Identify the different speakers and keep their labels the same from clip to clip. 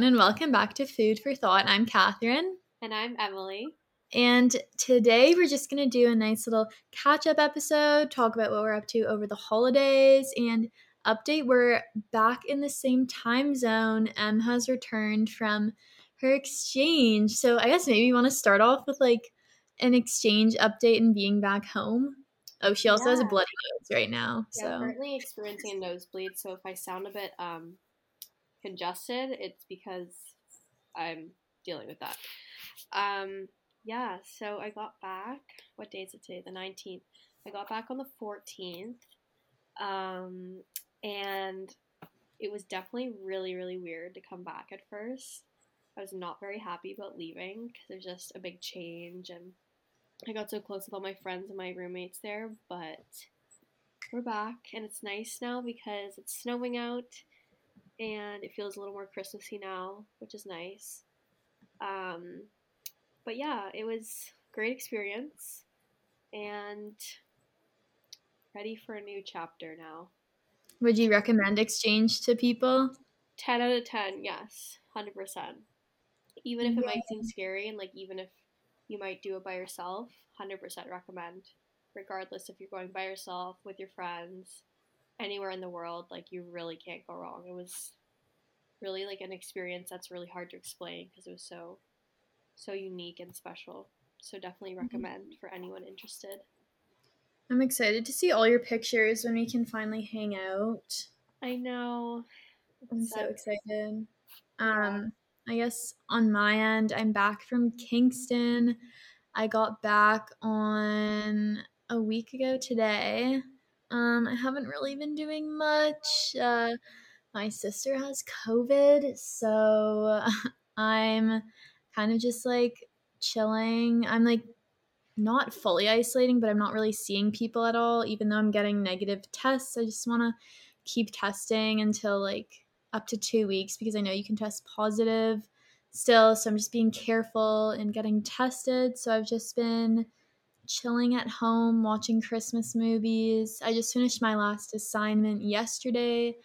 Speaker 1: everyone, and welcome back to Food for Thought. I'm Catherine.
Speaker 2: And I'm Emily.
Speaker 1: And today we're just going to do a nice little catch up episode, talk about what we're up to over the holidays, and update. We're back in the same time zone. Em has returned from her exchange. So I guess maybe you want to start off with like an exchange update and being back home. Oh, she also yeah. has a bloody nose right now. Yeah, so
Speaker 2: currently experiencing a nosebleed. So if I sound a bit um congested, it's because I'm dealing with that. Um, yeah, so I got back. What day is it today? The 19th. I got back on the 14th. Um, and it was definitely really, really weird to come back at first. I was not very happy about leaving because there's just a big change and I got so close with all my friends and my roommates there, but we're back and it's nice now because it's snowing out and it feels a little more Christmassy now, which is nice. Um, but yeah, it was great experience and ready for a new chapter now.
Speaker 1: Would you recommend exchange to people?
Speaker 2: 10 out of 10, yes, 100%. Even if it yeah. might seem scary and like even if you might do it by yourself, 100% recommend. Regardless if you're going by yourself, with your friends, anywhere in the world, like you really can't go wrong. It was really like an experience that's really hard to explain because it was so so unique and special. So definitely mm-hmm. recommend for anyone interested.
Speaker 1: I'm excited to see all your pictures when we can finally hang out.
Speaker 2: I know.
Speaker 1: I'm so excited. Um I guess on my end, I'm back from Kingston. I got back on a week ago today. Um, I haven't really been doing much. Uh, my sister has COVID, so I'm kind of just like chilling. I'm like not fully isolating, but I'm not really seeing people at all, even though I'm getting negative tests. I just want to keep testing until like up to two weeks because I know you can test positive still. So I'm just being careful and getting tested. So I've just been chilling at home, watching Christmas movies. I just finished my last assignment yesterday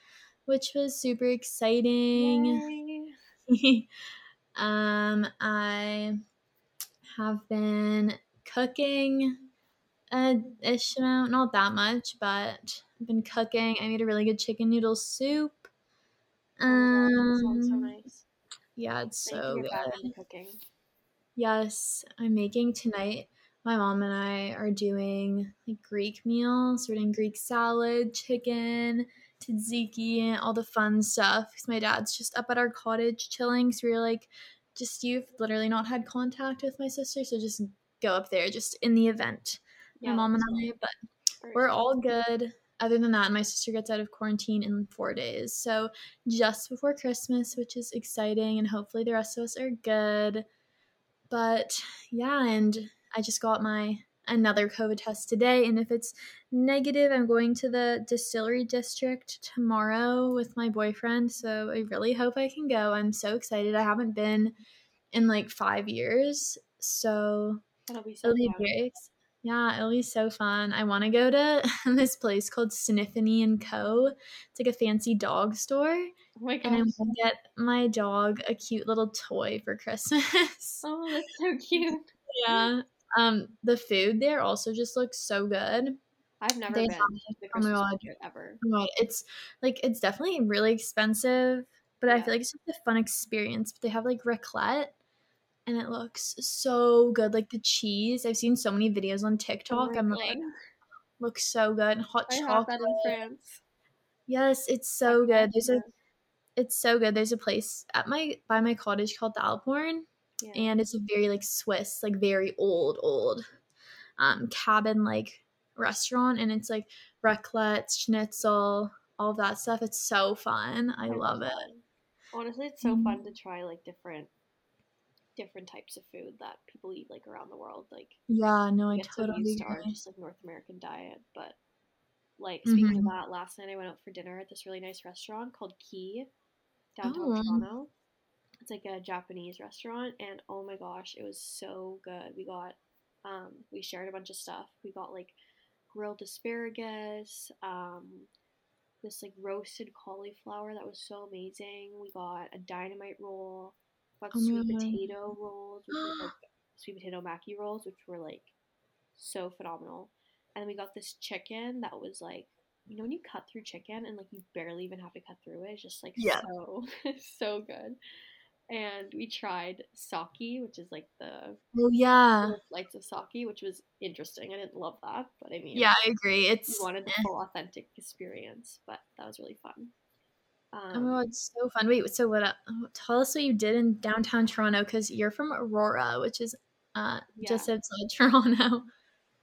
Speaker 1: which was super exciting. um, I have been cooking a ish amount, not that much, but I've been cooking. I made a really good chicken noodle soup. Um, oh, so nice. Yeah, it's Thank so good. Cooking. Yes, I'm making tonight. My mom and I are doing like Greek meals. We're doing Greek salad, chicken, tzatziki, and all the fun stuff. Because my dad's just up at our cottage chilling. So we are like, just you've literally not had contact with my sister, so just go up there just in the event. Yeah, my mom and I, but we're all good. Other than that, my sister gets out of quarantine in four days. So just before Christmas, which is exciting, and hopefully the rest of us are good. But yeah, and I just got my another COVID test today. And if it's negative, I'm going to the distillery district tomorrow with my boyfriend. So I really hope I can go. I'm so excited. I haven't been in like five years. So,
Speaker 2: That'll be so it'll be great.
Speaker 1: Yeah, it'll be so fun. I want to go to this place called Sniffany and Co. It's like a fancy dog store.
Speaker 2: Oh my
Speaker 1: gosh. And I want to get my dog a cute little toy for Christmas.
Speaker 2: Oh, that's so cute.
Speaker 1: yeah. Um, the food there also just looks so good.
Speaker 2: I've never they been oh my god, ever.
Speaker 1: Oh my god, it's like it's definitely really expensive, but yeah. I feel like it's just a fun experience. But they have like raclette, and it looks so good. Like the cheese, I've seen so many videos on TikTok. Oh I'm like, looks so good. Hot I chocolate. in France. Yes, it's so good. There's a, it's so good. There's a place at my by my cottage called the Alphorn yeah. and it's a very like Swiss, like very old, old um, cabin like restaurant, and it's like raclette, schnitzel, all that stuff. It's so fun. I, love it.
Speaker 2: Honestly, it's so mm-hmm. fun to try like different different types of food that people eat like around the world. Like
Speaker 1: yeah, no, I totally
Speaker 2: used to our just like North American diet, but like speaking mm-hmm. of that, last night I went out for dinner at this really nice restaurant called Ki downtown oh. Toronto. It's like a Japanese restaurant, and oh my gosh, it was so good. We got, um, we shared a bunch of stuff. We got like grilled asparagus. Um, this like roasted cauliflower that was so amazing. We got a dynamite roll. Got
Speaker 1: Oh
Speaker 2: sweet
Speaker 1: God.
Speaker 2: potato rolls, which were like sweet potato maki rolls, which were like so phenomenal. And then we got this chicken that was like, you know, when you cut through chicken and like you barely even have to cut through it, it's just like
Speaker 1: Yeah.
Speaker 2: so so good. And we tried sake, which is like the
Speaker 1: Oh yeah.
Speaker 2: flights of sake, which was interesting. I didn't love that, but I mean,
Speaker 1: Yeah, I agree.
Speaker 2: we
Speaker 1: It's
Speaker 2: wanted the
Speaker 1: eh.
Speaker 2: full authentic experience, but that was really fun.
Speaker 1: Oh
Speaker 2: Um,
Speaker 1: god, it's so fun. Wait, so what? Uh, tell us what you did in downtown Toronto because you're from Aurora, which is uh just outside Toronto.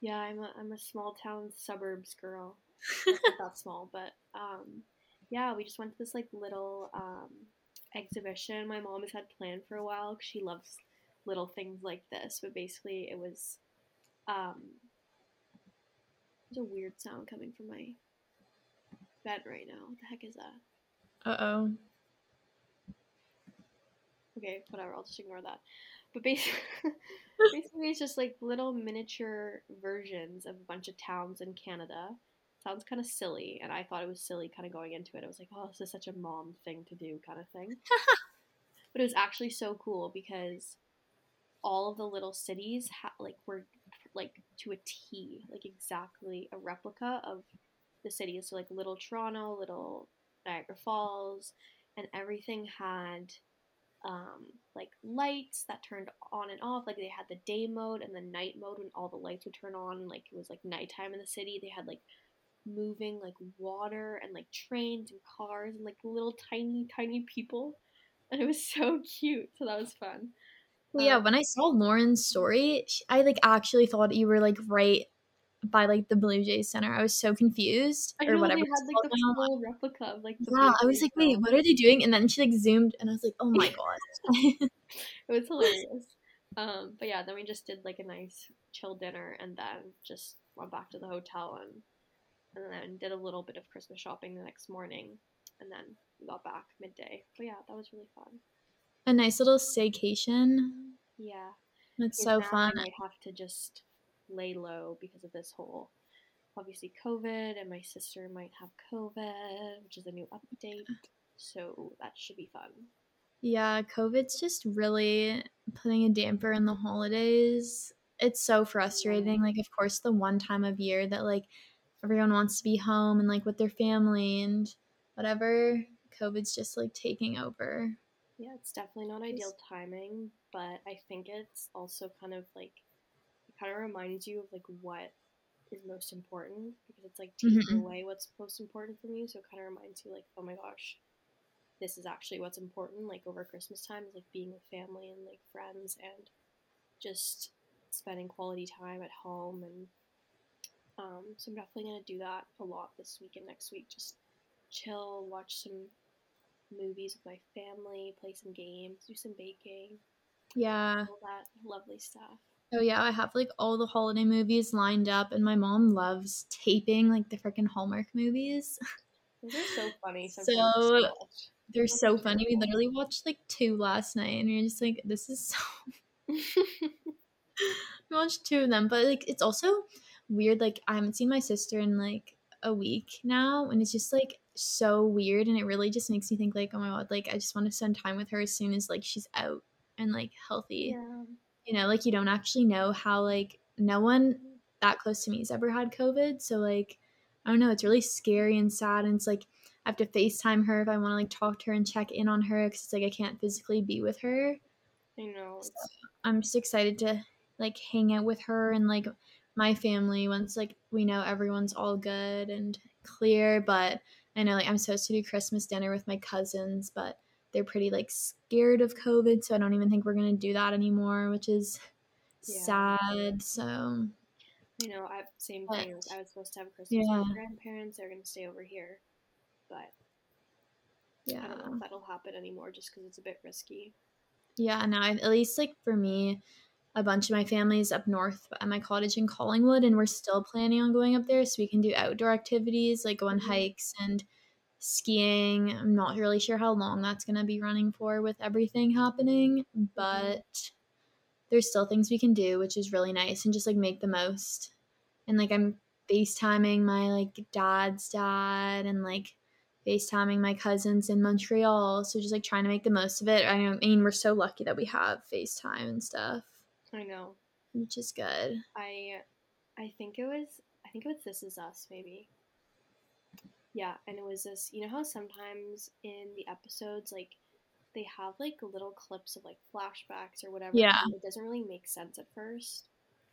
Speaker 2: yeah, I'm a I'm a small town suburbs girl. Not that small, but um, yeah, we just went to this like little um, exhibition my mom has had planned for a while 'cause she loves little things like this. But basically, it was um, there's a weird sound coming from my bed right now. What the heck is that?
Speaker 1: Uh oh.
Speaker 2: Okay, whatever. I'll just ignore that. But basically, basically, it's just like little miniature versions of a bunch of towns in Canada. Sounds kind of silly, and I thought it was silly kind of going into it. I was like, oh, this is such a mom thing to do, kind of thing. but it was actually so cool because all of the little cities ha- like were like to a T, like exactly a replica of the cities. So like little Toronto, little Niagara Falls, and everything had um, like lights that turned on and off. Like they had the day mode and the night mode when all the lights would turn on. Like it was like nighttime in the city. They had like moving like water and like trains and cars and like little tiny tiny people, and it was so cute. So that was fun.
Speaker 1: Well, yeah,
Speaker 2: Um,
Speaker 1: when I saw Lauren's story, I like actually thought you were like right by like the Blue Jays Center. I was so confused
Speaker 2: I
Speaker 1: or
Speaker 2: know
Speaker 1: whatever.
Speaker 2: they had like the
Speaker 1: now.
Speaker 2: full replica of like the
Speaker 1: Yeah, I was like, wait, what are they doing? And then she like zoomed, and I was like, oh my god.
Speaker 2: It was hilarious. Um, but yeah, then we just did like a nice chill dinner and then just went back to the hotel and and then did a little bit of Christmas shopping the next morning and then we got back midday. But yeah, that was really fun.
Speaker 1: A nice little staycation.
Speaker 2: Yeah.
Speaker 1: That's so fun.
Speaker 2: I have to just lay low because of this whole obviously COVID and my sister might have COVID, which is a new update. So that should be fun.
Speaker 1: Yeah, COVID's just really putting a damper in the holidays. It's so frustrating. Like, of course, the one time of year that like everyone wants to be home and like with their family and whatever. COVID's just like taking over.
Speaker 2: Yeah, it's definitely not ideal timing, but I think it's also kind of like it kind of reminds you of like what is most important because it's like taking
Speaker 1: Mhm.
Speaker 2: away what's most important from you. So it kind of reminds you like, oh my gosh, this is actually what's important. Like over Christmas time is like being with family and like friends and just spending quality time at home and um, so I'm definitely gonna do that a lot this week and next week. Just chill, watch some movies with my family, play some games, do some baking,
Speaker 1: Yeah.
Speaker 2: all that lovely stuff.
Speaker 1: Oh yeah, I have like all the holiday movies lined up and my mom loves taping like the freaking Hallmark movies.
Speaker 2: Those are so funny.
Speaker 1: So-
Speaker 2: sometimes to watch.
Speaker 1: They're so funny. We literally watched like two last night and you're just like, this is so we watched two of them, but like it's also weird. Like I haven't seen my sister in like a week now, and it's just like so weird, and it really just makes me think like, oh my god, like I just want to spend time with her as soon as like she's out and like healthy.
Speaker 2: yeah.
Speaker 1: You know, like you don't actually know how like no one that close to me has ever had COVID, so like I don't know, it's really scary and sad, and it's like. I have to FaceTime her if I want to like talk to her and check in on her because it's like I can't physically be with her.
Speaker 2: I know. It's,
Speaker 1: I'm just excited to like hang out with her and like my family once like we know everyone's all good and clear. But I know like I'm supposed to do Christmas dinner with my cousins, but they're pretty like scared of COVID, so I don't even think we're gonna do that anymore, which is
Speaker 2: Yeah.
Speaker 1: sad. So
Speaker 2: you know. I same
Speaker 1: But-
Speaker 2: thing. I was supposed to have Christmas
Speaker 1: Yeah.
Speaker 2: with my grandparents. They're gonna stay over here, but
Speaker 1: yeah I
Speaker 2: don't know if that'll happen anymore just because it's a bit risky.
Speaker 1: yeah. No, I, at least like for me, a bunch of my family's up north at my cottage in Collingwood, and we're still planning on going up there so we can do outdoor activities like go on
Speaker 2: Mhm.
Speaker 1: hikes and skiing. I'm not really sure how long that's going to be running for with everything happening, but there's still things we can do, which is really nice and just like make the most. And like I'm FaceTiming my like dad's dad and like FaceTiming my cousins in Montreal. So just like trying to make the most of it. I mean, we're so lucky that we have FaceTime and stuff.
Speaker 2: I know.
Speaker 1: Which is good.
Speaker 2: I I think it was I think it was This Is Us maybe. Yeah, and it was this you know how sometimes in the episodes like they have like little clips of like flashbacks or whatever.
Speaker 1: Yeah.
Speaker 2: It doesn't really make sense at first.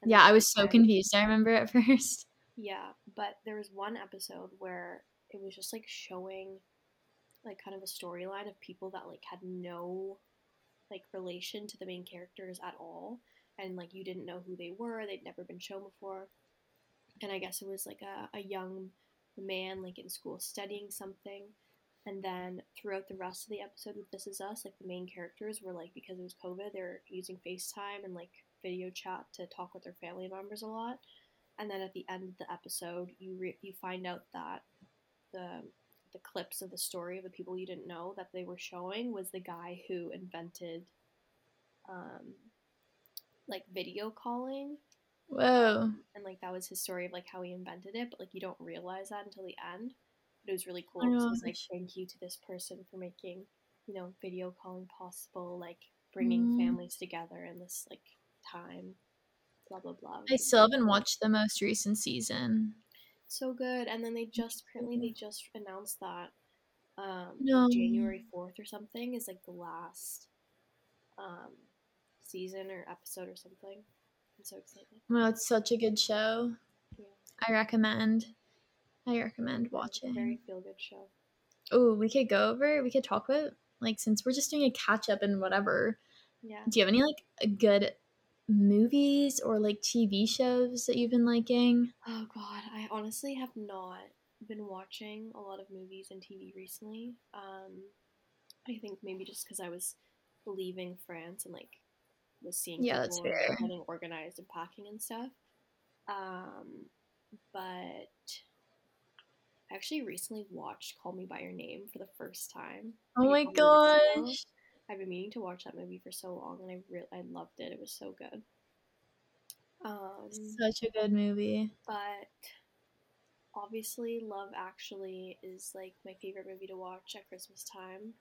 Speaker 1: And yeah, I was so confused. I remember at first.
Speaker 2: Yeah, but there was one episode where it was just like showing like kind of a storyline of people that like had no like relation to the main characters at all and like you didn't know who they were they'd never been shown before. And i guess it was like a, a young man like in school studying something. And then throughout the rest of the episode with this is us like the main characters were like because it was covid they're using facetime and like video chat to talk with their family members a lot. And then at the end of the episode you re- you find out that the the clips of the story of the people you didn't know that they were showing was the guy who invented um like video calling
Speaker 1: Whoa.
Speaker 2: and like that was his story of like how he invented it but like you don't realize that until the end but it was really cool because it was like thank you to this person for making you know video calling possible like bringing
Speaker 1: Mm.
Speaker 2: families together in this like time blah blah blah
Speaker 1: I still haven't watched the most recent season.
Speaker 2: so good and then they just apparently they just announced that um
Speaker 1: No.
Speaker 2: january 4th or something is like the last um season or episode or something i'm so excited
Speaker 1: Well, it's such a good show.
Speaker 2: yeah
Speaker 1: I recommend. I recommend watching.
Speaker 2: very feel good show
Speaker 1: Oh, we could go over. We could talk about like since we're just doing a catch up and whatever.
Speaker 2: yeah
Speaker 1: Do you have any like good movies or like TV shows that you've been liking?
Speaker 2: oh god i honestly have not been watching a lot of movies and tv recently um i think maybe just because i was leaving france and like was seeing
Speaker 1: Yeah, that's fair.
Speaker 2: getting organized and packing and stuff um but I actually recently watched Call Me by Your Name for the first time.
Speaker 1: Oh my
Speaker 2: like, a couple weeks ago.
Speaker 1: gosh.
Speaker 2: I've been meaning to watch that movie for so long, and I really I loved it. It was so good. Um,
Speaker 1: Such a good movie.
Speaker 2: but obviously, Love Actually is like my favorite movie to watch at Christmas time.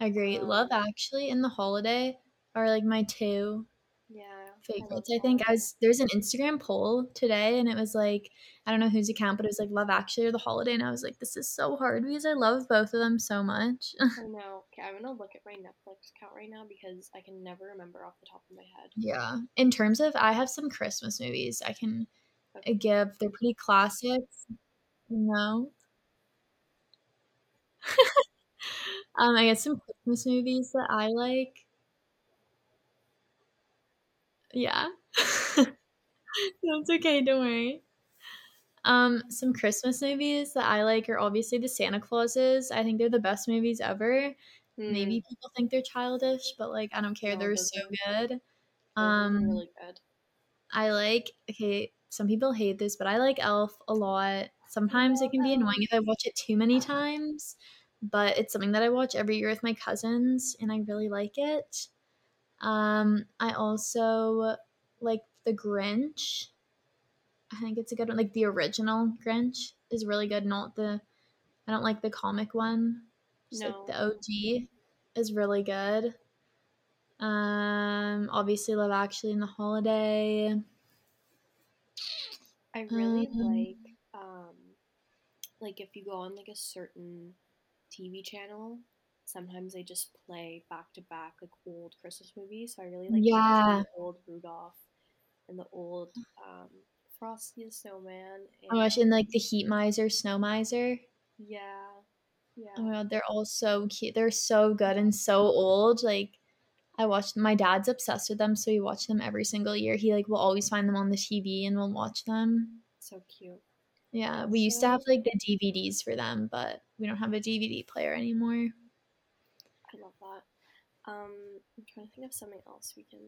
Speaker 1: I agree. Love
Speaker 2: Um,
Speaker 1: Actually and The Holiday are like my two
Speaker 2: Yeah,
Speaker 1: favorites.
Speaker 2: love
Speaker 1: I think. I was there's an Instagram poll today and it was like I don't know whose account, but it was like Love Actually or The Holiday, and I was like, this is so hard because I love both of them so much.
Speaker 2: I know. Okay, I'm gonna look at my Netflix account right now because I can never remember off the top of my head.
Speaker 1: yeah. In terms of I have some Christmas movies I can uh, give. They're pretty classics. You know? um, I got some Christmas movies that I like. Yeah. That's okay, don't worry. Um, some Christmas movies that I like are obviously the Santa Clauses. I think they're the best movies ever. Maybe people think they're childish, but like I don't care.
Speaker 2: No,
Speaker 1: they're so good.
Speaker 2: um
Speaker 1: Um,
Speaker 2: really good.
Speaker 1: I like okay, some people hate this, but I like Elf a lot. Sometimes it can be annoying if I watch it too many times, but it's something that I watch every year with my cousins and I really like it. Um, I also like The Grinch. I think it's a good one. Like the original Grinch is really good, not the I don't like the comic one. Just
Speaker 2: No.
Speaker 1: like the OG is really good. Um, obviously Love Actually in the Holiday.
Speaker 2: I really
Speaker 1: Um,
Speaker 2: like um like if you go on like a certain TV channel, sometimes they just play back to back like old Christmas movies. So I really like
Speaker 1: Yeah.
Speaker 2: the old Rudolph and the old um Frosty the Snowman. And,
Speaker 1: Oh my gosh, and like the Heat Miser, Snow Miser.
Speaker 2: yeah, yeah.
Speaker 1: Oh my god, they're all so cute. They're so good and so old. Like I watched my dad's obsessed with them, so he watch them every single year. He like will always find them on the TV and we'll watch them.
Speaker 2: So cute.
Speaker 1: Yeah, we used to have like the DVDs for them, but we don't have a DVD player anymore.
Speaker 2: I love that. Um, I'm trying to think of something else we can.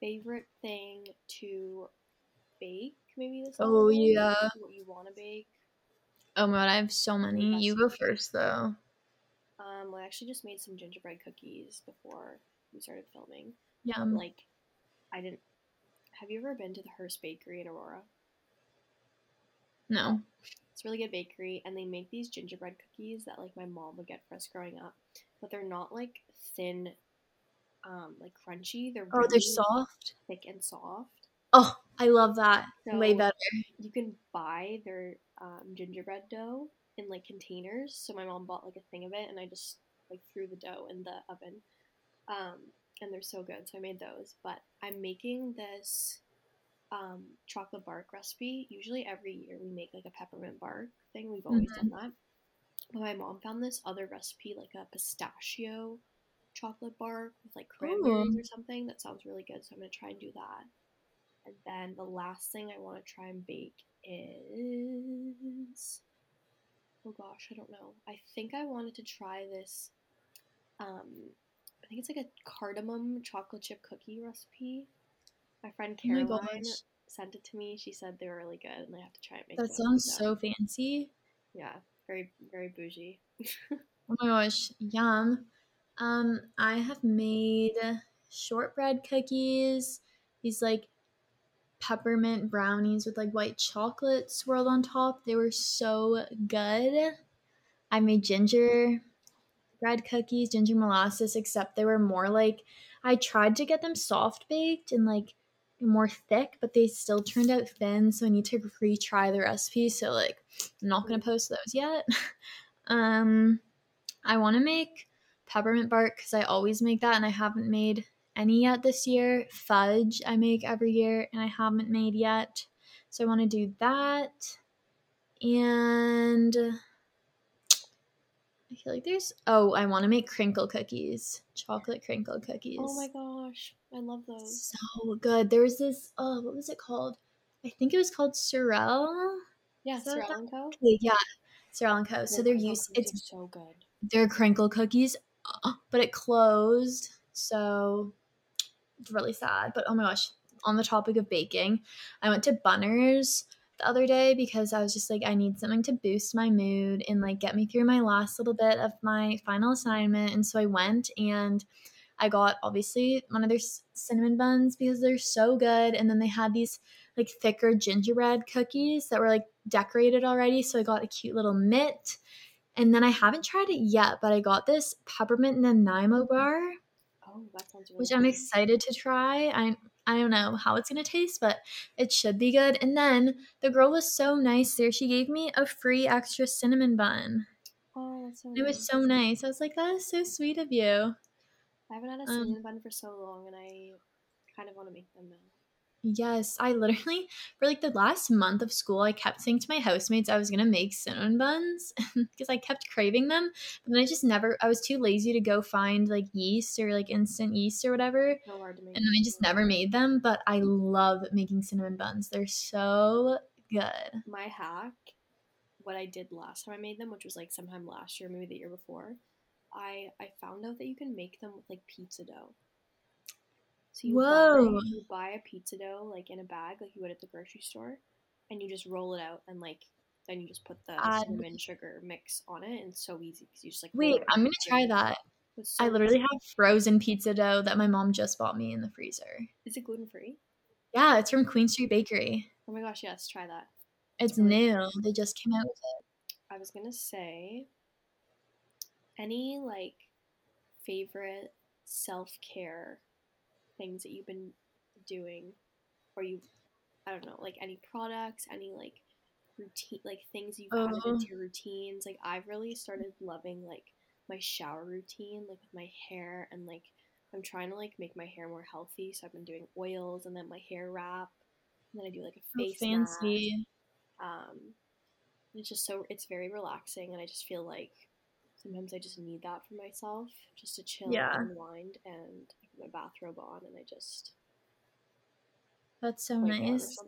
Speaker 2: Favorite thing to bake, maybe this.
Speaker 1: Oh, yeah.
Speaker 2: What you want to bake?
Speaker 1: Oh my god, I have so many. You go first though.
Speaker 2: Um, I actually just made some gingerbread cookies before we started filming.
Speaker 1: Yeah.
Speaker 2: Like, I didn't. Have you ever been to the Hearst Bakery in Aurora?
Speaker 1: No.
Speaker 2: It's really good bakery, and they make these gingerbread cookies that like my mom would get for us growing up, but they're not like thin, um, like crunchy. They're
Speaker 1: Oh,
Speaker 2: really
Speaker 1: they're soft.
Speaker 2: thick and soft.
Speaker 1: Oh, I love that. Way better.
Speaker 2: You can buy their um, gingerbread dough in like containers. So my mom bought like a thing of it, and I just like threw the dough in the oven. Um, and they're so good. So I made those. But I'm making this um, chocolate bark recipe. Usually every year we make like a peppermint bark thing. We've always done that. But my mom found this other recipe, like a pistachio chocolate bark with like cranberries or something. That sounds really good. So I'm gonna try and do that. And then the last thing I want to try and bake is oh gosh, I don't know. I think I wanted to try this. Um, I think it's like a cardamom chocolate chip cookie recipe. My friend
Speaker 1: Oh
Speaker 2: Caroline
Speaker 1: gosh.
Speaker 2: sent it to me. She said they were really good, and I have to try and make
Speaker 1: That sounds so fancy.
Speaker 2: yeah, very very bougie.
Speaker 1: Oh my gosh, yum. Um, I have made shortbread cookies. These like peppermint brownies with like white chocolate swirled on top. They were so good. I made ginger bread cookies, ginger molasses, except they were more like I tried to get them soft baked and like more thick, but they still turned out thin. So I need to retry the recipe. So like I'm not gonna post those yet. um I want to make peppermint bark because I always make that and I haven't made any yet this year. Fudge I make every year and I haven't made yet. So I want to do that. And I feel like there's oh, I want to make crinkle cookies. Chocolate crinkle cookies.
Speaker 2: Oh my gosh, I love those.
Speaker 1: So good. There was this oh, what was it called? I think it was called Sorelle.
Speaker 2: Yeah,
Speaker 1: Is that
Speaker 2: Sorelle
Speaker 1: that-
Speaker 2: and Co.
Speaker 1: Yeah, Sorelle and Co. So they're used it's
Speaker 2: so good.
Speaker 1: they're crinkle cookies, uh, but it closed. So it's really sad. But oh my gosh, on the topic of baking, I went to Bunner's the other day because I was just like, I need something to boost my mood and like get me through my last little bit of my final assignment. And so I went and I got obviously one of their cinnamon buns because they're so good. And then they had these like thicker gingerbread cookies that were like decorated already. So I got a cute little mitt. And then I haven't tried it yet, but I got this peppermint Nanaimo bar,
Speaker 2: Oh, that sounds really.
Speaker 1: which I'm excited to try. I I don't know how it's gonna taste, but it should be good. And then the girl was so nice there. She gave me a free extra cinnamon bun.
Speaker 2: Oh, that's so.
Speaker 1: It was
Speaker 2: nice.
Speaker 1: so nice. I was like, that is so sweet of you.
Speaker 2: I haven't had a
Speaker 1: um,
Speaker 2: cinnamon bun for so long, and I kind of want to make them now.
Speaker 1: Yes, I literally for like the last month of school, I kept saying to my housemates I was gonna make cinnamon buns because I kept craving them, but then I just never. I was too lazy to go find like yeast or like instant yeast or whatever,
Speaker 2: So hard to make.
Speaker 1: and then I just never made them. But I love making cinnamon buns; they're so good.
Speaker 2: My hack, what I did last time I made them, which was like sometime last year, maybe the year before, I I found out that you can make them with like pizza dough. So you
Speaker 1: Whoa.
Speaker 2: buy, you buy a pizza dough like in a bag, like you would at the grocery store, and you just roll it out and like then you just put the cinnamon sugar mix on it, and it's so easy because you just like.
Speaker 1: Wait, I'm gonna try that.
Speaker 2: So
Speaker 1: I literally
Speaker 2: easy.
Speaker 1: have frozen pizza dough that my mom just bought me in the freezer.
Speaker 2: Is it gluten free?
Speaker 1: Yeah, it's from Queen Street Bakery.
Speaker 2: Oh my gosh, yes, try that.
Speaker 1: It's
Speaker 2: really
Speaker 1: new. They just came out with it.
Speaker 2: I was gonna say any like favorite self care things that you've been doing or you I don't know, like any products, any like routine like things you've added
Speaker 1: Oh.
Speaker 2: into your routines. Like I've really started loving like my shower routine, like with my hair and like I'm trying to like make my hair more healthy, so I've been doing oils and then my hair wrap. And then I do like a face mask
Speaker 1: fancy.
Speaker 2: um, it's just so it's very relaxing and i just feel like sometimes i just need that for myself just to chill
Speaker 1: Yeah.
Speaker 2: and unwind and I put my bathrobe on and i just
Speaker 1: That's so
Speaker 2: like on or
Speaker 1: nice.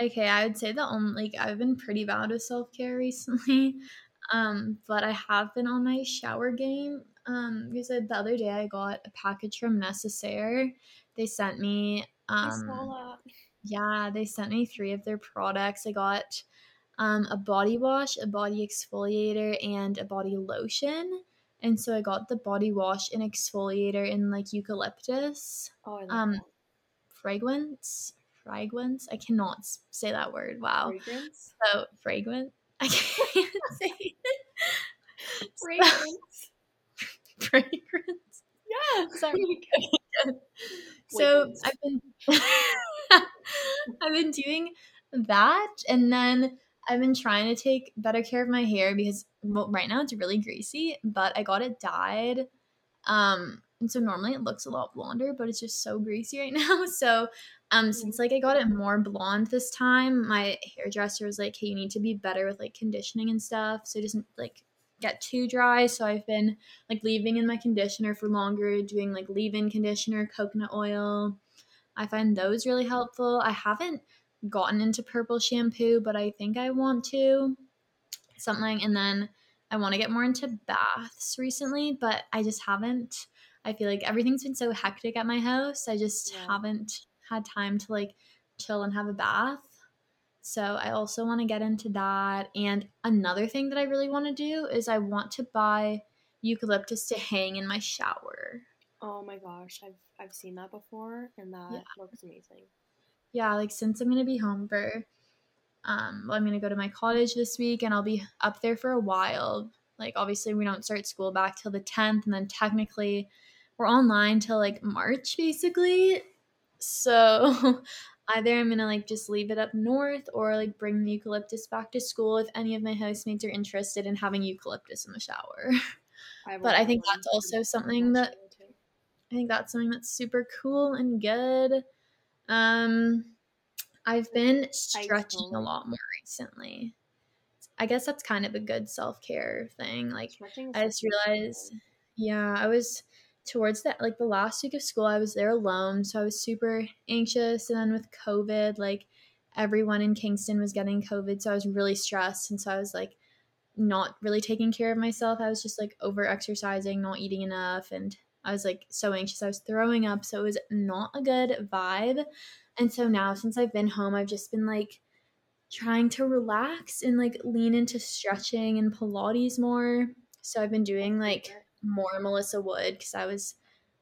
Speaker 1: Okay, I would say the only like I've been pretty bad with self care recently, um, but I have been on my shower game. Um, because the other day I got a package from Necessaire. They sent me um yeah, they sent me three of their products. I got um, a body wash, a body exfoliator, and a body lotion. And so I got the body wash and exfoliator in like eucalyptus
Speaker 2: oh
Speaker 1: um,
Speaker 2: that.
Speaker 1: fragrance. Fragrance. I cannot say that word. Wow.
Speaker 2: fragrance
Speaker 1: So fragrance. I can't say it.
Speaker 2: Fragrance.
Speaker 1: fragrance.
Speaker 2: Yeah.
Speaker 1: Sorry. So. I've been I've been doing that and then I've been trying to take better care of my hair because well, right now it's really greasy, but I got it dyed. Um and so normally it looks a lot blonder, but it's just so greasy right now. So um since like I got it more blonde this time, my hairdresser was like, "Hey, you need to be better with like conditioning and stuff so it doesn't like get too dry." So I've been like leaving in my conditioner for longer, doing like leave-in conditioner, coconut oil. I find those really helpful. I haven't gotten into purple shampoo, but I think I want to. Something and then I want to get more into baths recently, but I just haven't. I feel like everything's been so hectic at my house. I just
Speaker 2: Yeah.
Speaker 1: haven't had time to like chill and have a bath. So I also want to get into that. And another thing that I really want to do is I want to buy eucalyptus to hang in my shower.
Speaker 2: Oh my gosh, I've I've seen that before, and that
Speaker 1: Yeah.
Speaker 2: looks amazing.
Speaker 1: Yeah, like since I'm gonna be home for um well, I'm gonna go to my cottage this week and I'll be up there for a while. Like obviously we don't start school back till the 10th and then technically we're online till like March basically. So either I'm gonna like just leave it up north or like bring the eucalyptus back to school if any of my housemates are interested in having eucalyptus in the shower.
Speaker 2: I
Speaker 1: But I think that's also something that. I think that's something that's super cool and good. Um, I've been stretching a lot more recently. I guess that's kind of a good self care thing. Like, I just
Speaker 2: good
Speaker 1: realized, yeah, I was towards that, like the last week of school, I was there alone. So I was super anxious. And then with COVID, like everyone in Kingston was getting COVID. So I was really stressed. And so I was like, not really taking care of myself. I was just like over exercising, not eating enough. And I was like so anxious. I was throwing up. So it was not a good vibe. And so now, since I've been home, I've just been like trying to relax and like lean into stretching and Pilates more. So I've been doing like more Melissa Wood because I was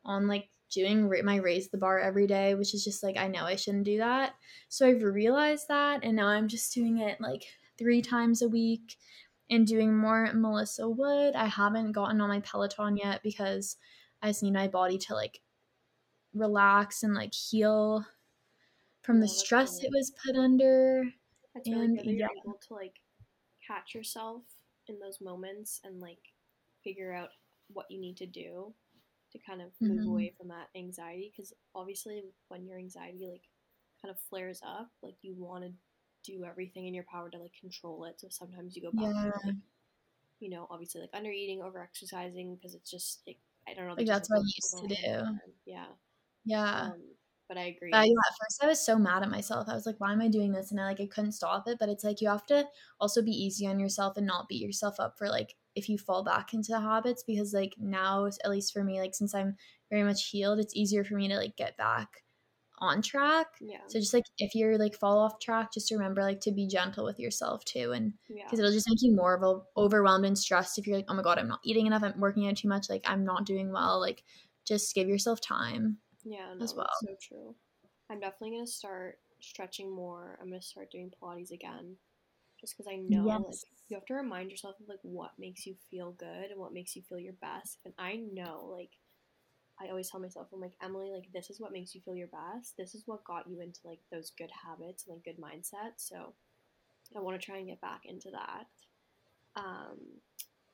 Speaker 1: on like doing my raise the bar every day, which is just like I know I shouldn't do that. So I've realized that, and now I'm just doing it like three times a week and doing more Melissa Wood. I haven't gotten on my Peloton yet because I just need my body to like relax and like heal from the stress it was put under.
Speaker 2: It's really
Speaker 1: and
Speaker 2: good that you're able to like catch yourself in those moments and like figure out what you need to do to kind of move
Speaker 1: Mhm.
Speaker 2: away from that anxiety because obviously when your anxiety like kind of flares up like you want to do everything in your power to like control it so sometimes you go back
Speaker 1: Yeah.
Speaker 2: like you know obviously like under eating over exercising because it's just like, i don't know
Speaker 1: Like, that's what I used to do.
Speaker 2: hand. yeah
Speaker 1: Yeah.
Speaker 2: um but i agree
Speaker 1: But yeah, at first I was so mad at myself. I was like, why am I doing this? And I like I couldn't stop it. But it's like you have to also be easy on yourself and not beat yourself up for like if you fall back into the habits because like now at least for me, like since I'm very much healed, it's easier for me to like get back on track.
Speaker 2: yeah
Speaker 1: So just like if you're like fall off track, just remember like to be gentle with yourself too and
Speaker 2: yeah
Speaker 1: because it'll just make you more of a, overwhelmed and stressed if you're like, oh my god, I'm not eating enough, I'm working out too much, like I'm not doing well. Like just give yourself time.
Speaker 2: Yeah, no,
Speaker 1: as well.
Speaker 2: that's so true. I'm definitely gonna start stretching more. I'm gonna start doing Pilates again, just because I know like you have to remind yourself of like what makes you feel good and what makes you feel your best. And I know like I always tell myself, I'm like Emily, like this is what makes you feel your best. This is what got you into like those good habits and like good mindset. So I want to try and get back into that. Um,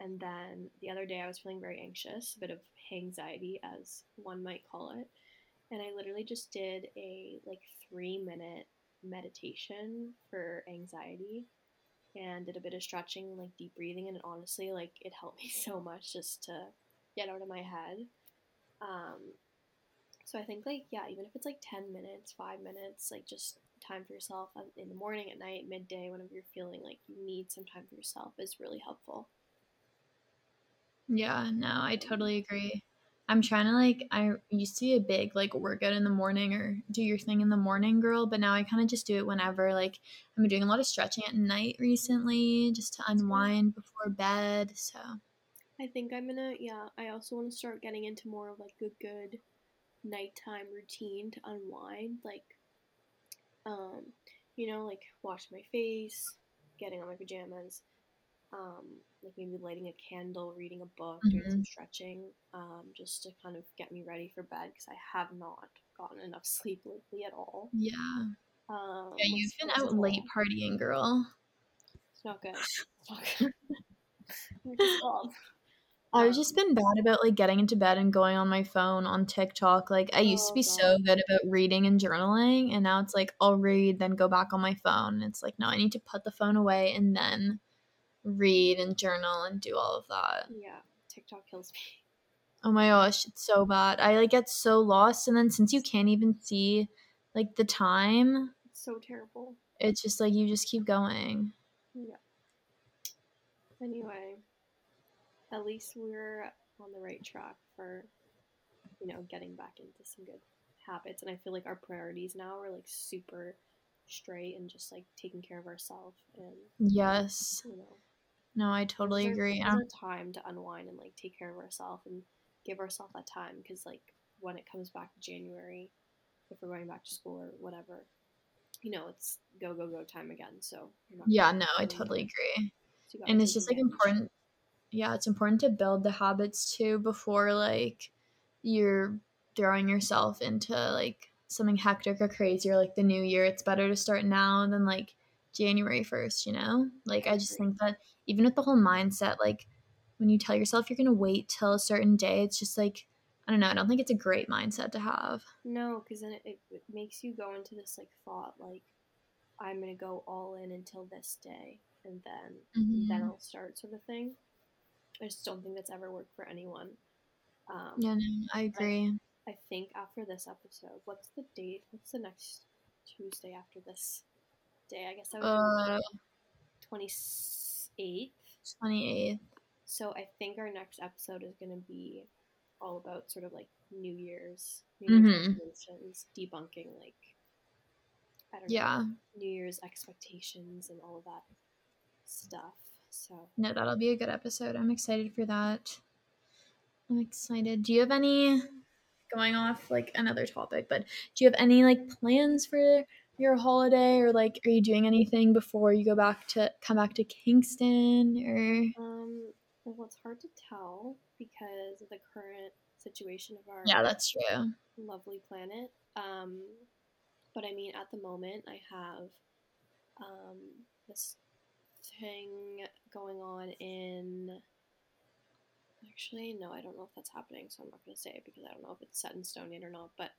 Speaker 2: and then the other day I was feeling very anxious, a bit of anxiety, as one might call it and I literally just did a like three minute meditation for anxiety and did a bit of stretching like deep breathing and honestly like it helped me so much just to get out of my head um so i think like yeah even if it's like 10 minutes 5 minutes like just time for yourself um, in the morning at night midday whenever you're feeling like you need some time for yourself is really helpful
Speaker 1: Yeah, no, I totally agree. I'm trying to like I used to be a big like workout in the morning or do your thing in the morning girl, but now I kind of just do it whenever. Like I've been doing a lot of stretching at night recently just to unwind before bed. So
Speaker 2: I think I'm gonna yeah. I also want to start getting into more of like a good nighttime routine to unwind, like um, you know, like washing my face, getting on my pajamas, um, like maybe lighting a candle, reading a book, doing
Speaker 1: Mhm.
Speaker 2: some stretching, um, just to kind of get me ready for bed because I have not gotten enough sleep lately at all.
Speaker 1: Yeah.
Speaker 2: Um,
Speaker 1: Yeah, you've been out late partying, girl.
Speaker 2: It's not good. It's not good. We're just off.
Speaker 1: I've just been bad about like getting into bed and going on my phone on TikTok. Like I used to
Speaker 2: Oh,
Speaker 1: be so good about reading and journaling, and now it's like I'll read, then go back on my phone. And it's like no, I need to put the phone away and then read and journal and do all of that.
Speaker 2: yeah, TikTok kills me.
Speaker 1: Oh my gosh, it's so bad. I like get so lost, and then since you can't even see like the time,
Speaker 2: It's so terrible.
Speaker 1: it's just like you just keep going.
Speaker 2: Yeah. Anyway, at least we're on the right track for, you know, getting back into some good habits. And I feel like our priorities now are like super straight and just like taking care of ourselves and,
Speaker 1: Yes.
Speaker 2: you know,
Speaker 1: No, I totally
Speaker 2: our-
Speaker 1: agree. Um,
Speaker 2: time to unwind and like take care of ourselves and give ourselves that time because like when it comes back January, if we're going back to school or whatever, you know, it's go go go time again. So not
Speaker 1: Yeah, no, I totally agree. and it's just like important yeah it's important to build the habits too before like you're throwing yourself into like something hectic or crazy or like the new year it's better to start now than like january 1st you know like i just think that even with the whole mindset like when you tell yourself you're gonna wait till a certain day it's just like i don't know i don't think it's a great mindset to have
Speaker 2: No, because then it, it, it makes you go into this like thought like I'm gonna go all in until this day and then then
Speaker 1: Mhm.
Speaker 2: I'll start sort of thing. I just don't think that's ever worked for anyone. Um,
Speaker 1: yeah no i agree
Speaker 2: I think after this episode, what's the date? What's the next Tuesday after this day? I guess that would
Speaker 1: uh
Speaker 2: be twenty eighth.
Speaker 1: 28th
Speaker 2: So I think our next episode is gonna be all about sort of like New Year's, New Year's
Speaker 1: Mhm.
Speaker 2: resolutions, debunking like I don't know
Speaker 1: yeah
Speaker 2: New Year's expectations and all of that stuff. So
Speaker 1: No, that'll be a good episode. I'm excited for that. I'm excited. Do you have any going off like another topic, but do you have any like plans for your holiday or like are you doing anything before you go back to come back to Kingston or
Speaker 2: um well it's hard to tell because of the current situation of our
Speaker 1: Yeah, that's true.
Speaker 2: lovely planet. Um but I mean at the moment I have um this thing going on in actually no I don't know if that's happening so I'm not gonna say it because I don't know if it's set in stone yet or not but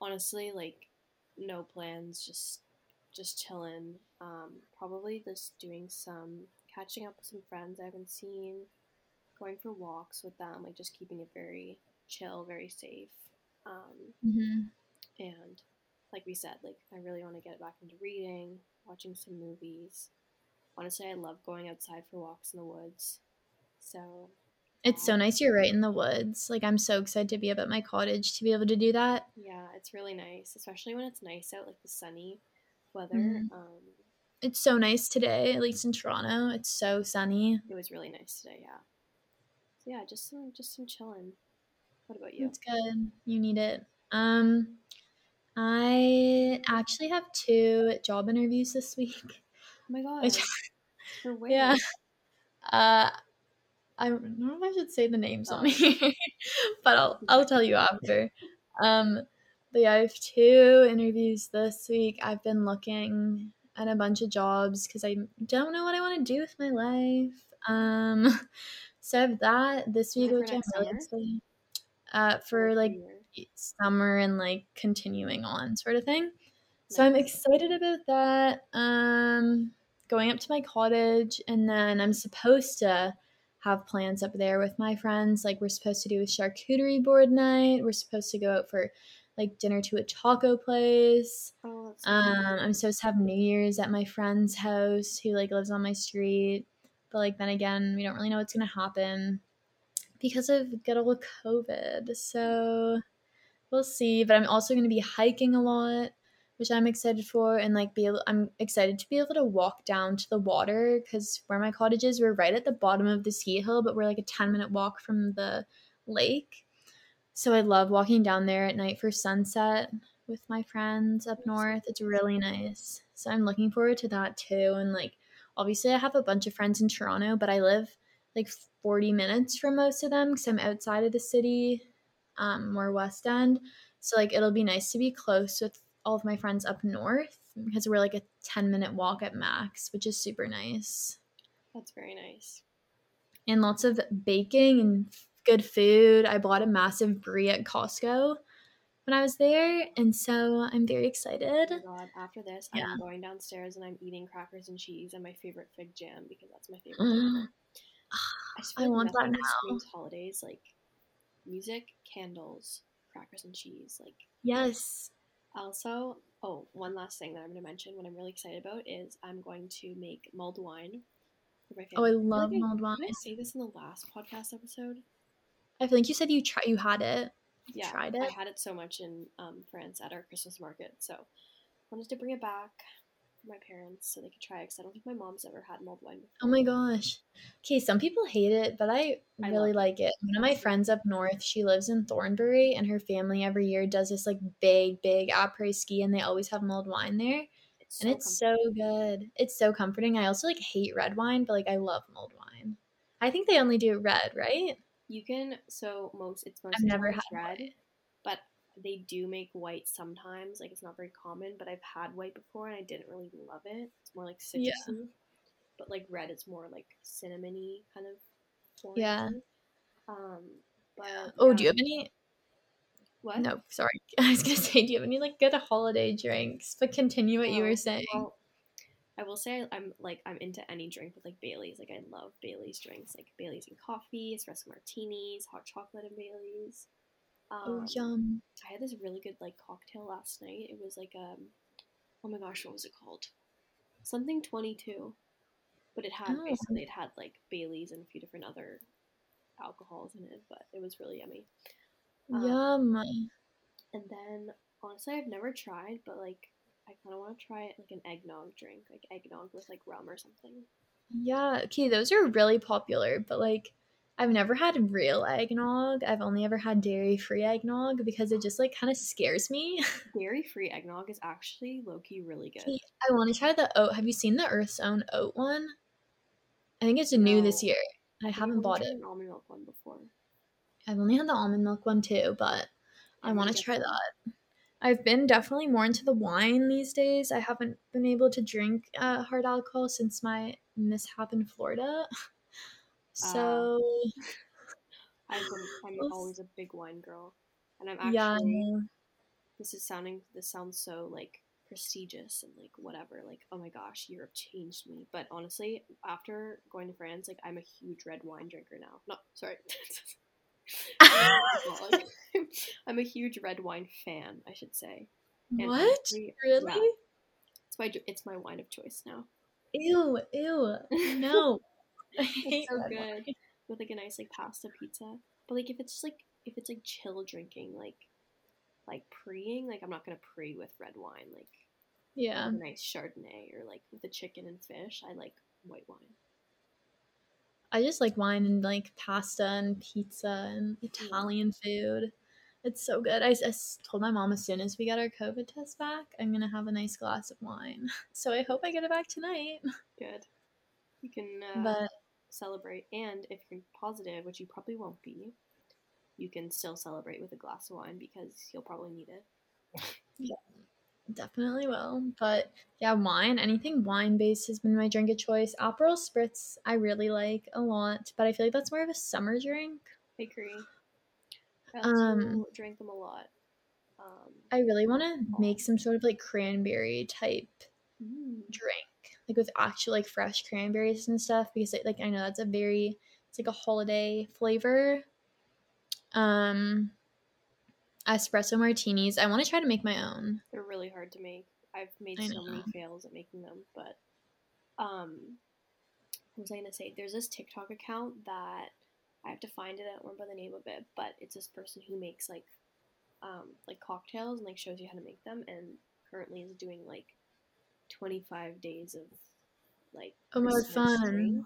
Speaker 2: honestly like no plans just just chilling um probably just doing some catching up with some friends I haven't seen going for walks with them like just keeping it very chill very safe um
Speaker 1: hmm
Speaker 2: and like we said, like I really want to get back into reading, watching some movies. Honestly, I love going outside for walks in the woods. So
Speaker 1: It's so nice you're right in the woods. Like I'm so excited to be up at my cottage to be able to do that.
Speaker 2: yeah, it's really nice, especially when it's nice out, like the sunny weather.
Speaker 1: Mhm.
Speaker 2: Um,
Speaker 1: It's so nice today, at least in Toronto. It's so sunny.
Speaker 2: it was really nice today. Yeah. So yeah, just some just some chilling. What about you?
Speaker 1: It's good. You need it. Um, I actually have two job interviews this week.
Speaker 2: Oh my god.
Speaker 1: Which,
Speaker 2: For where?
Speaker 1: yeah. Uh, I don't know if I should say the names on
Speaker 2: Oh.
Speaker 1: here, but I'll I'll tell you after. Um, but yeah, I have two interviews this week. I've been looking at a bunch of jobs because I don't know what I want to do with my life. Um, so I have that this week, which I'm really excited. Uh, for like summer and like continuing on sort of thing. So I'm excited about that. Um going up to my cottage and then I'm supposed to have plans up there with my friends. Like we're supposed to do a charcuterie board night. We're supposed to go out for like dinner to a taco place.
Speaker 2: Oh,
Speaker 1: Um. I'm supposed to have New Year's at my friend's house who like lives on my street. But like then again, we don't really know what's gonna happen because of good old COVID. So we'll see. But I'm also gonna be hiking a lot, which I'm excited for, and like be. I'm excited to be able to walk down to the water because where my cottage is, we're right at the bottom of the ski hill, but we're like a ten minute walk from the lake. So I love walking down there at night for sunset with my friends up north. It's really nice. So I'm looking forward to that too. And like obviously I have a bunch of friends in Toronto, but I live like 40 minutes from most of them because I'm outside of the city, um, more West End. So like it'll be nice to be close with all of my friends up north because we're like a 10 minute walk at max, which is super nice.
Speaker 2: That's very nice.
Speaker 1: And lots of baking and good food. I bought a massive brie at Costco when I was there, and so I'm very excited.
Speaker 2: Oh god, after this,
Speaker 1: Yeah.
Speaker 2: I'm going downstairs and I'm eating crackers and cheese and my favorite fig jam because that's my favorite.
Speaker 1: Mm.
Speaker 2: I, just
Speaker 1: I want that now.
Speaker 2: screams holidays like music, candles, crackers and cheese. Like
Speaker 1: Yes.
Speaker 2: Also, oh, one last thing that I'm going to mention, what I'm really excited about is I'm going to make mulled wine
Speaker 1: Oh, I love
Speaker 2: like
Speaker 1: mulled
Speaker 2: Did I
Speaker 1: wine.
Speaker 2: say this in the last podcast episode?
Speaker 1: I feel like you said you try you had it.
Speaker 2: Yeah,
Speaker 1: tried
Speaker 2: I had it so much in um, France at our Christmas market, so I wanted to bring it back for my parents so they could try it because I don't think my mom's ever had mulled wine before.
Speaker 1: Oh my gosh. Okay, some people hate it, but I
Speaker 2: I
Speaker 1: really like it. One of my friends up north, she lives in Thornbury, and her family every year does this like big, big après ski, and they always have mulled wine there,
Speaker 2: It's
Speaker 1: and
Speaker 2: so
Speaker 1: it's so good. It's so comforting. I also like hate red wine, but like I love mulled wine. I think they only do red, right?
Speaker 2: You can so most it's most
Speaker 1: I've never had
Speaker 2: red. They do make white sometimes. Like it's not very common, but I've had white before and I didn't really love it. It's more like citrusy,
Speaker 1: Yeah.
Speaker 2: but like red is more like cinnamony kind of.
Speaker 1: Yeah.
Speaker 2: Um. But
Speaker 1: Oh,
Speaker 2: yeah.
Speaker 1: do you have any?
Speaker 2: what?
Speaker 1: No, sorry. I was gonna say, do you have any like good holiday drinks? But continue what you
Speaker 2: Oh,
Speaker 1: were saying.
Speaker 2: Well, I will say I'm like I'm into any drink with like Bailey's. Like I love Bailey's drinks, like Bailey's and coffee, espresso martinis, hot chocolate and Bailey's. Um,
Speaker 1: oh, yum.
Speaker 2: I had this really good like cocktail last night. It was like um, oh my gosh, what was it called? Something twenty two, but it had
Speaker 1: Oh.
Speaker 2: basically it had like Bailey's and a few different other alcohols in it, but it was really yummy. um,
Speaker 1: Yum.
Speaker 2: And then honestly, I've never tried, but like I kind of want to try it like an eggnog drink, like eggnog with like rum or something.
Speaker 1: Yeah, okay, those are really popular, but like I've never had real eggnog. I've only ever had dairy free eggnog because it just like kind of scares me.
Speaker 2: Dairy free eggnog is actually low key really good.
Speaker 1: Okay, I want to try the oat. Have you seen the Earth's Own oat one? I think it's new this year. I haven't bought it.
Speaker 2: An almond milk one before.
Speaker 1: I've only had the almond milk one too, but I
Speaker 2: I'm
Speaker 1: want
Speaker 2: gonna
Speaker 1: try
Speaker 2: some.
Speaker 1: that. I've been definitely more into the wine these days. I haven't been able to drink uh, hard alcohol since my mishap in Florida. Um, so,
Speaker 2: I've been, I'm always a big wine girl, and I'm
Speaker 1: yeah, I
Speaker 2: actually.
Speaker 1: know.
Speaker 2: This is sounding. This sounds so like prestigious and like whatever. Like oh my gosh, Europe changed me. But honestly, after going to France, like I'm a huge red wine drinker now. No, sorry. I'm a huge red wine fan, I should say. And
Speaker 1: what? Really?
Speaker 2: yeah, it's my it's my wine of choice now.
Speaker 1: Ew, ew. No. I
Speaker 2: It's so good with like a nice like pasta pizza. But like if it's just like if it's like chill drinking, like like preing, like I'm not gonna pre with red wine. Like
Speaker 1: Yeah.
Speaker 2: a nice Chardonnay or like with a chicken and fish. I like white wine.
Speaker 1: I just like wine and like pasta and pizza and Italian food. It's so good. I told my mom as soon as we got our COVID test back, I'm gonna have a nice glass of wine. So I hope I get it back tonight.
Speaker 2: Good. You can uh,
Speaker 1: But
Speaker 2: celebrate, and if you're positive, which you probably won't be, you can still celebrate with a glass of wine because you'll probably need it.
Speaker 1: definitely will. But yeah, wine, anything wine based has been my drink of choice. Aperol Spritz, I really like a lot, but I feel like that's more of a summer drink.
Speaker 2: I agree. I also
Speaker 1: Um,
Speaker 2: drank them a lot. Um,
Speaker 1: I really want to make some sort of like cranberry type
Speaker 2: mm,
Speaker 1: drink like with actual like fresh cranberries and stuff because it, like i know that's a very it's like a holiday flavor um espresso martinis i want to try to make my own
Speaker 2: they're really hard to make. I've made
Speaker 1: I
Speaker 2: so many fails at making them, but um, what was I gonna say? There's this TikTok account that I have to find it. I don't remember the name of it, but it's this person who makes like um like cocktails and like shows you how to make them, and currently is doing like 25 days of like
Speaker 1: oh my god fun.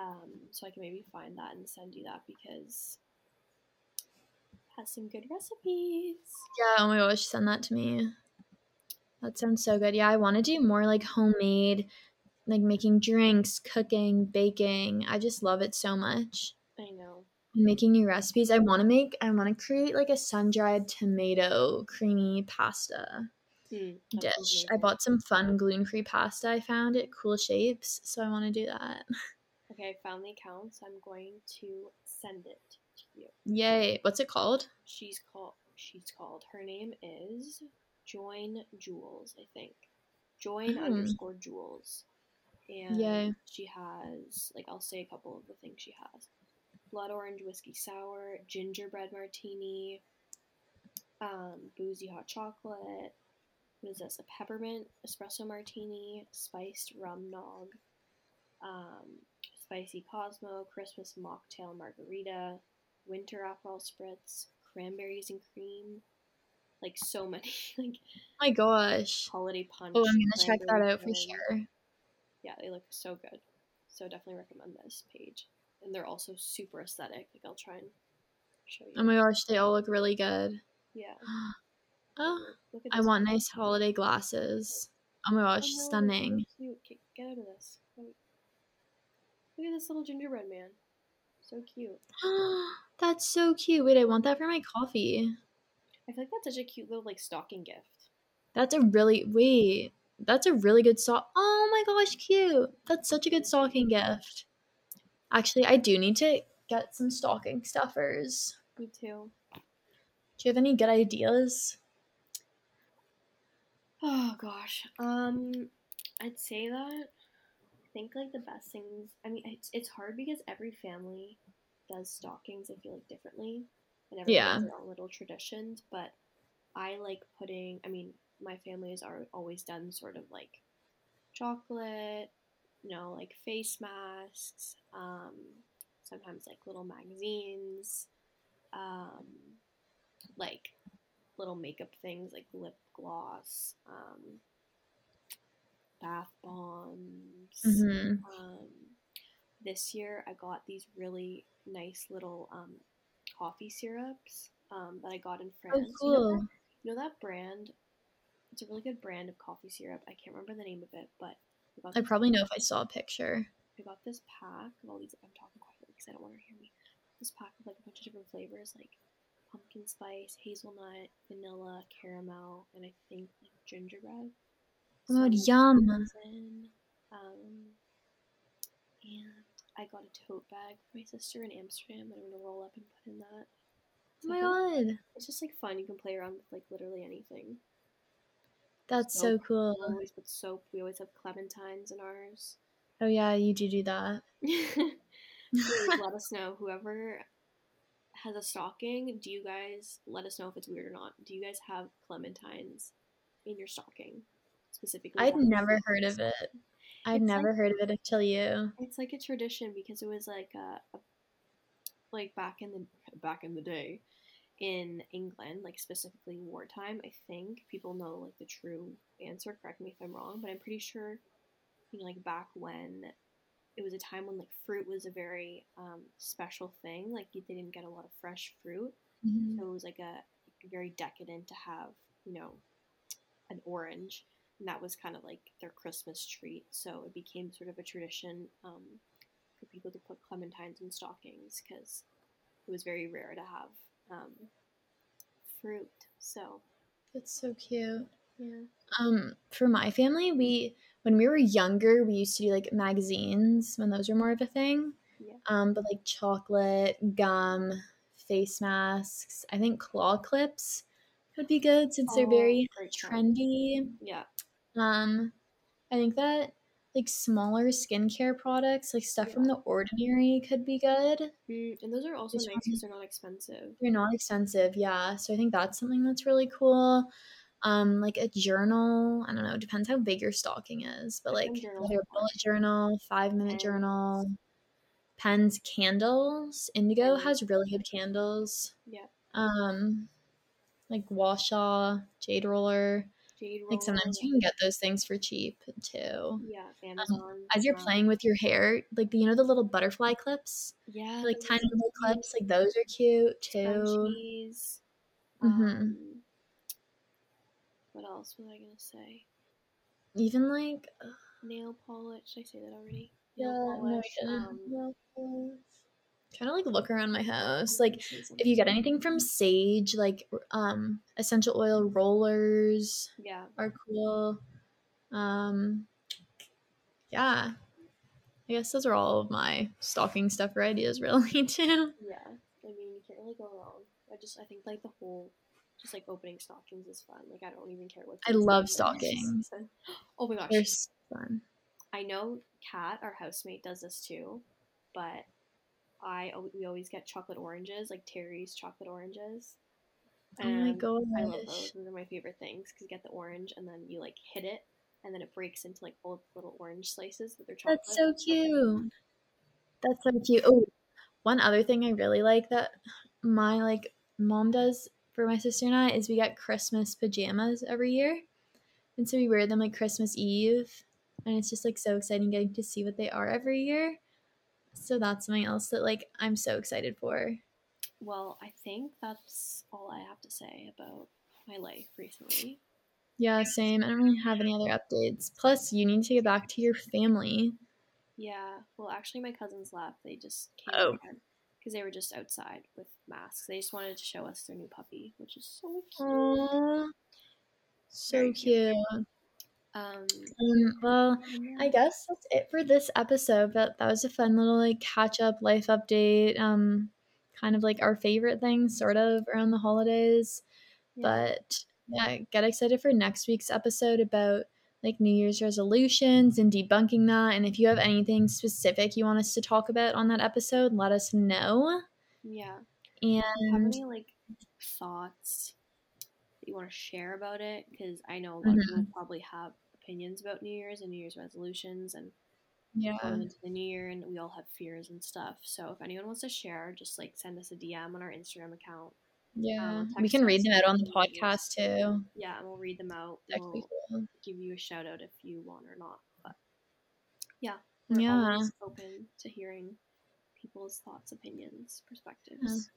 Speaker 2: Um, so I can maybe find that and send you that because it has some good recipes.
Speaker 1: yeah oh my gosh send that to me that sounds so good yeah i want to do more like homemade like making drinks, cooking, baking. I just love it so much.
Speaker 2: I know.
Speaker 1: Making new recipes. I want to make. I want to create like a sun dried tomato creamy pasta
Speaker 2: Sounds
Speaker 1: dish. I bought some fun gluten free pasta I found at Cool Shapes, so I want to do that.
Speaker 2: Okay, I found the account, so I'm going to send it to you.
Speaker 1: Yay! What's it called?
Speaker 2: She's called. She's called. Her name is Join Jules, I think. Join
Speaker 1: Hmm.
Speaker 2: underscore Jules, and
Speaker 1: Yay.
Speaker 2: she has like I'll say a couple of the things she has: blood orange whiskey sour, gingerbread martini, um, boozy hot chocolate. What is this? A peppermint espresso martini, spiced rum nog, um, spicy Cosmo, Christmas mocktail margarita, winter Aperol spritz, cranberries and cream, like so many like
Speaker 1: my gosh.
Speaker 2: holiday punch.
Speaker 1: Oh, I'm gonna check that out for sure.
Speaker 2: Yeah, they look so good. So definitely recommend this page. And they're also super aesthetic. Like I'll try and show you.
Speaker 1: Oh my gosh, they all look really good.
Speaker 2: yeah.
Speaker 1: Oh,
Speaker 2: Look at
Speaker 1: I want nice holiday glasses. Oh my
Speaker 2: Oh,
Speaker 1: gosh,
Speaker 2: no, they're so
Speaker 1: stunning.
Speaker 2: cute. Get, out of this. Look at this little gingerbread man. So cute.
Speaker 1: That's so cute. Wait, I want that for my coffee.
Speaker 2: I feel like that's such a cute little like stocking gift.
Speaker 1: That's a really wait. That's a really good sock. Oh my gosh, cute. That's such a good stocking gift. Actually, I do need to get some stocking stuffers.
Speaker 2: Me too.
Speaker 1: Do you have any good ideas?
Speaker 2: Oh gosh. Um, I'd say that. I think like the best things. I mean, it's it's hard because every family does stockings. I feel like differently, and everyone
Speaker 1: Yeah.
Speaker 2: has their own little traditions. But I like putting. I mean, my family has always done sort of like chocolate. You know, like face masks. Um, sometimes like little magazines. Um, like little makeup things like lip gloss, um, bath bombs.
Speaker 1: Mm-hmm.
Speaker 2: Um, this year, I got these really nice little um, coffee syrups um, that I got in
Speaker 1: Oh,
Speaker 2: France. You, know
Speaker 1: cool.
Speaker 2: that, you know that brand? It's a really good brand of coffee syrup. I can't remember the name of it, but I got
Speaker 1: I probably know if I saw a picture.
Speaker 2: I got this pack of all these. I'm talking quietly because I don't want her to hear me. This pack of like a bunch of different flavors, like pumpkin spice, hazelnut, vanilla, caramel, and I think like gingerbread.
Speaker 1: Oh my God,
Speaker 2: Some
Speaker 1: yum.
Speaker 2: Um, and I got a tote bag for my sister in Amsterdam that I'm gonna roll up and put in that.
Speaker 1: Oh my
Speaker 2: So
Speaker 1: god.
Speaker 2: It's just like fun. You can play around with like literally anything.
Speaker 1: That's so cool.
Speaker 2: We always put soap. We always have clementines in ours.
Speaker 1: Oh yeah, you do do that.
Speaker 2: Please let us know. Whoever has a stocking, do you guys let us know if it's weird or not? Do you guys have clementines in your stocking specifically?
Speaker 1: I'd never heard of it. I'd
Speaker 2: It's
Speaker 1: never
Speaker 2: like-
Speaker 1: heard of it until you.
Speaker 2: It's like a tradition because it was like a, a like back in the back in the day in England, like specifically wartime. I think people know like the true answer. Correct me if I'm wrong, but I'm pretty sure you know like back when it was a time when like fruit was a very um, special thing. Like they didn't get a lot of fresh fruit,
Speaker 1: Mhm.
Speaker 2: so it was like a very decadent to have you know an orange, and that was kind of like their Christmas treat. So it became sort of a tradition um, for people to put clementines in stockings because it was very rare to have um, fruit. So
Speaker 1: That's so cute.
Speaker 2: Yeah,
Speaker 1: Um, for my family, we when we were younger, we used to do like magazines when those were more of a thing.
Speaker 2: Yeah.
Speaker 1: Um, but like chocolate, gum, face masks. I think claw clips would be good since they're
Speaker 2: Oh,
Speaker 1: very
Speaker 2: great
Speaker 1: trendy.
Speaker 2: yeah,
Speaker 1: Um, I think that like smaller skincare products, like stuff from the ordinary, could be good.
Speaker 2: mm, and those are also nice because they're not expensive.
Speaker 1: They're not expensive, yeah. So I think that's something that's really cool. Um, like a journal. I don't know. Depends how big your stocking is, but like
Speaker 2: journals
Speaker 1: either
Speaker 2: are
Speaker 1: a
Speaker 2: fun.
Speaker 1: bullet journal, five minute
Speaker 2: Pens.
Speaker 1: journal, pens, candles. Indigo
Speaker 2: Candles.
Speaker 1: has really good candles.
Speaker 2: Yeah,
Speaker 1: Um, like gua sha, Jade Roller.
Speaker 2: jade roller.
Speaker 1: Like sometimes you can get those things for cheap too.
Speaker 2: yeah, Amazon.
Speaker 1: As you're
Speaker 2: um,
Speaker 1: playing with your hair, like the, you know the little butterfly clips,
Speaker 2: yeah,
Speaker 1: like tiny little clips, like those are cute too.
Speaker 2: scrunchies.
Speaker 1: Mhm.
Speaker 2: Um, what else was I gonna say?
Speaker 1: Even like, ugh,
Speaker 2: nail polish. Did I say that already?
Speaker 1: Yeah,
Speaker 2: Nail
Speaker 1: no,
Speaker 2: polish.
Speaker 1: I
Speaker 2: um,
Speaker 1: Nail polish. Trying to like look around my house. Like if you get anything from Saje, like um essential oil rollers
Speaker 2: yeah,
Speaker 1: are cool. Um yeah. I guess those are all of my stocking stuffer ideas really too.
Speaker 2: yeah. I mean, you can't really go wrong. I just, I think like the whole, just like opening stockings is fun. Like I don't even care what.
Speaker 1: I love stockings.
Speaker 2: Oh my gosh,
Speaker 1: They're so fun.
Speaker 2: I know Kat, our housemate, does this too, but I we always get chocolate oranges, like Terry's chocolate oranges.
Speaker 1: Oh my
Speaker 2: And
Speaker 1: gosh.
Speaker 2: I love those. Those are my favorite things because you get the orange and then you like hit it and then it breaks into like little orange slices with their chocolate.
Speaker 1: That's so cute. That's so cute. Oh, one other thing I really like that my like mom does for my sister and I is we get Christmas pajamas every year. And so we wear them like Christmas Eve. And it's just like so exciting getting to see what they are every year. So that's something else that like I'm so excited for.
Speaker 2: Well, I think that's all I have to say about my life recently.
Speaker 1: Yeah, same. I don't really have any other updates. Plus, you need to get back to your family.
Speaker 2: Yeah. Well, actually, my cousins left. They just came
Speaker 1: Oh.
Speaker 2: Because they were just outside with masks. They just wanted to show us their new puppy, which is so cute.
Speaker 1: Aww. So
Speaker 2: Very cute.
Speaker 1: cute.
Speaker 2: Um,
Speaker 1: Um, well. I guess that's it for this episode. But that was a fun little like catch up life update. Um, kind of like our favorite things, sort of around the holidays.
Speaker 2: Yeah.
Speaker 1: But yeah, get excited for next week's episode about like New Year's resolutions and debunking that. And if you have anything specific you want us to talk about on that episode, let us know.
Speaker 2: yeah. And you have any like thoughts that you want to share about it? Because I know a lot of
Speaker 1: Mm-hmm.
Speaker 2: people probably have opinions about New Year's and New Year's resolutions and
Speaker 1: yeah,
Speaker 2: going into the new year, and we all have fears and stuff. So if anyone wants to share, just like send us a DM on our Instagram account.
Speaker 1: Yeah,
Speaker 2: um,
Speaker 1: we can read them out on the
Speaker 2: and we'll just-
Speaker 1: podcast too.
Speaker 2: Yeah, and we'll read them out. We'll
Speaker 1: cool.
Speaker 2: give you a shout out if you want or not. But yeah, we're
Speaker 1: Yeah.
Speaker 2: always open to hearing people's thoughts, opinions, perspectives.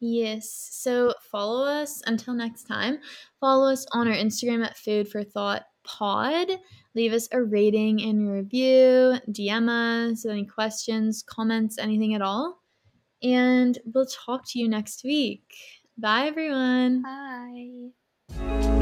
Speaker 1: Yes. So follow us until next time. Follow us on our Instagram at Food for Thought Pod. Leave us a rating and review. DM us any questions, comments, anything at all. And we'll talk to you next week. Bye, everyone.
Speaker 2: Bye.